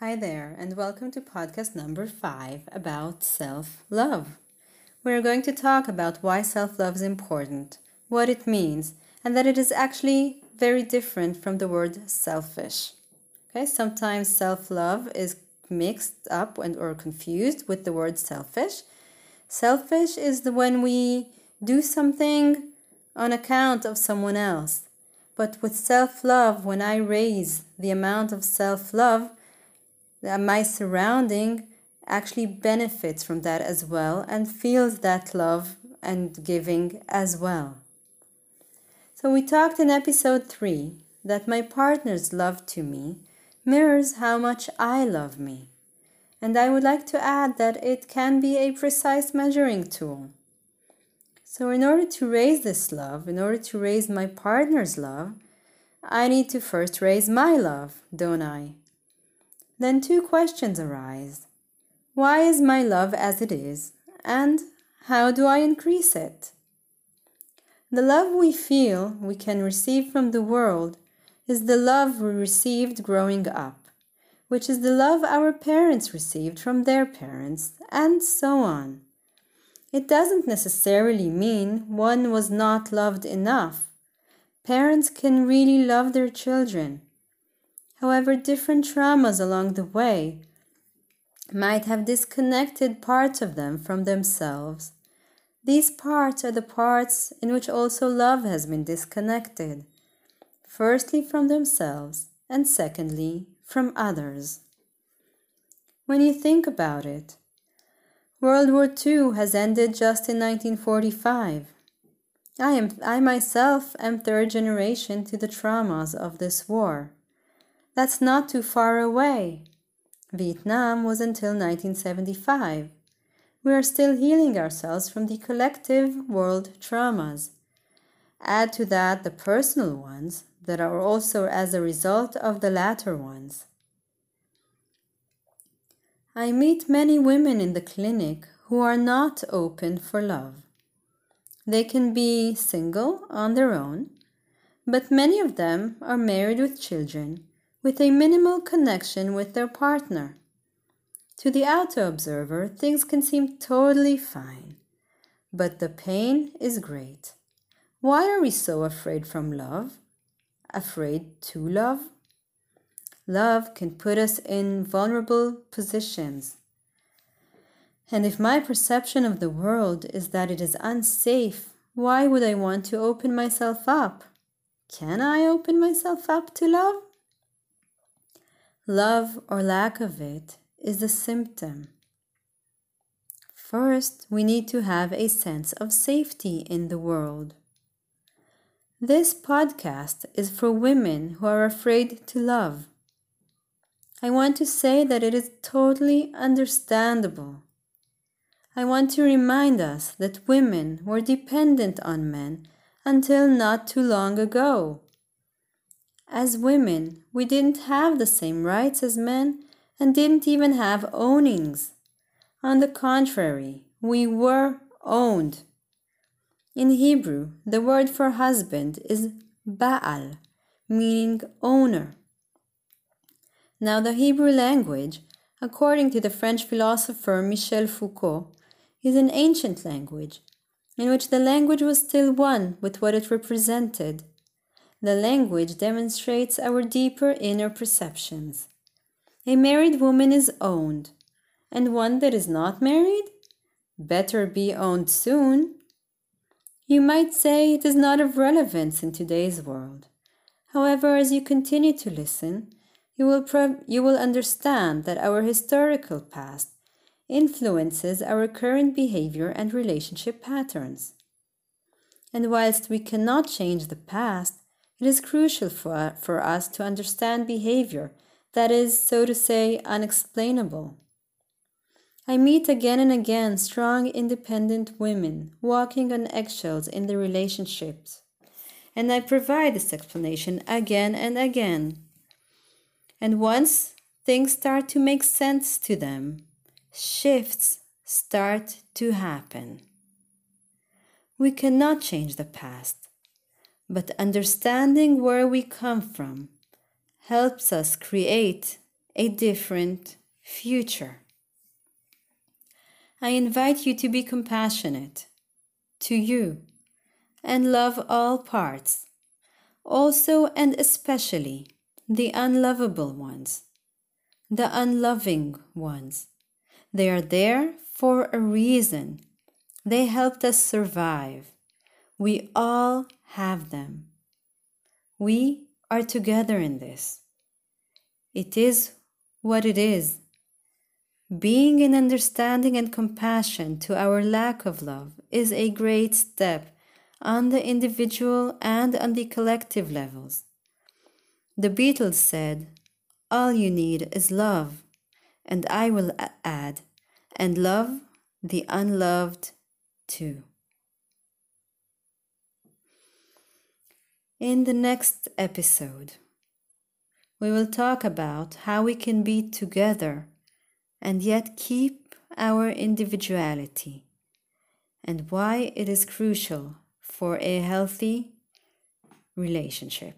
Hi there, and welcome to podcast number five about self love. We're going to talk about why self love is important, what it means, and that it is actually very different from the word selfish. Okay, sometimes self love is mixed up and or confused with the word selfish. Selfish is the when we do something on account of someone else. But with self love, when I raise the amount of self love, my surrounding actually benefits from that as well and feels that love and giving as well. So, we talked in episode 3 that my partner's love to me mirrors how much I love me. And I would like to add that it can be a precise measuring tool. So, in order to raise this love, in order to raise my partner's love, I need to first raise my love, don't I? Then two questions arise Why is my love as it is? And how do I increase it? The love we feel we can receive from the world is the love we received growing up, which is the love our parents received from their parents, and so on. It doesn't necessarily mean one was not loved enough. Parents can really love their children However, different traumas along the way might have disconnected parts of them from themselves. These parts are the parts in which also love has been disconnected, firstly from themselves, and secondly from others. When you think about it, World War II has ended just in 1945. I, am, I myself am third generation to the traumas of this war. That's not too far away. Vietnam was until 1975. We are still healing ourselves from the collective world traumas. Add to that the personal ones that are also as a result of the latter ones. I meet many women in the clinic who are not open for love. They can be single on their own, but many of them are married with children with a minimal connection with their partner. To the outer observer, things can seem totally fine, but the pain is great. Why are we so afraid from love? Afraid to love? Love can put us in vulnerable positions. And if my perception of the world is that it is unsafe, why would I want to open myself up? Can I open myself up to love? Love or lack of it is a symptom. First, we need to have a sense of safety in the world. This podcast is for women who are afraid to love. I want to say that it is totally understandable. I want to remind us that women were dependent on men until not too long ago. As women, we didn't have the same rights as men and didn't even have ownings. On the contrary, we were owned. In Hebrew, the word for husband is Baal, meaning owner. Now, the Hebrew language, according to the French philosopher Michel Foucault, is an ancient language in which the language was still one with what it represented the language demonstrates our deeper inner perceptions. A married woman is owned, and one that is not married? Better be owned soon. You might say it is not of relevance in today's world. However, as you continue to listen, you will, you will understand that our historical past influences our current behavior and relationship patterns. And whilst we cannot change the past, it is crucial for, for us to understand behavior that is, so to say, unexplainable. I meet again and again strong, independent women walking on eggshells in their relationships, and I provide this explanation again and again. And once things start to make sense to them, shifts start to happen. We cannot change the past, but understanding where we come from helps us create a different future. I invite you to be compassionate to you and love all parts, also and especially the unlovable ones, the unloving ones. They are there for a reason. They helped us survive. We all have them. We are together in this. It is what it is. Being in understanding and compassion to our lack of love is a great step on the individual and on the collective levels. The Beatles said, All you need is love, and I will add, and love the unloved too. In the next episode, we will talk about how we can be together and yet keep our individuality and why it is crucial for a healthy relationship.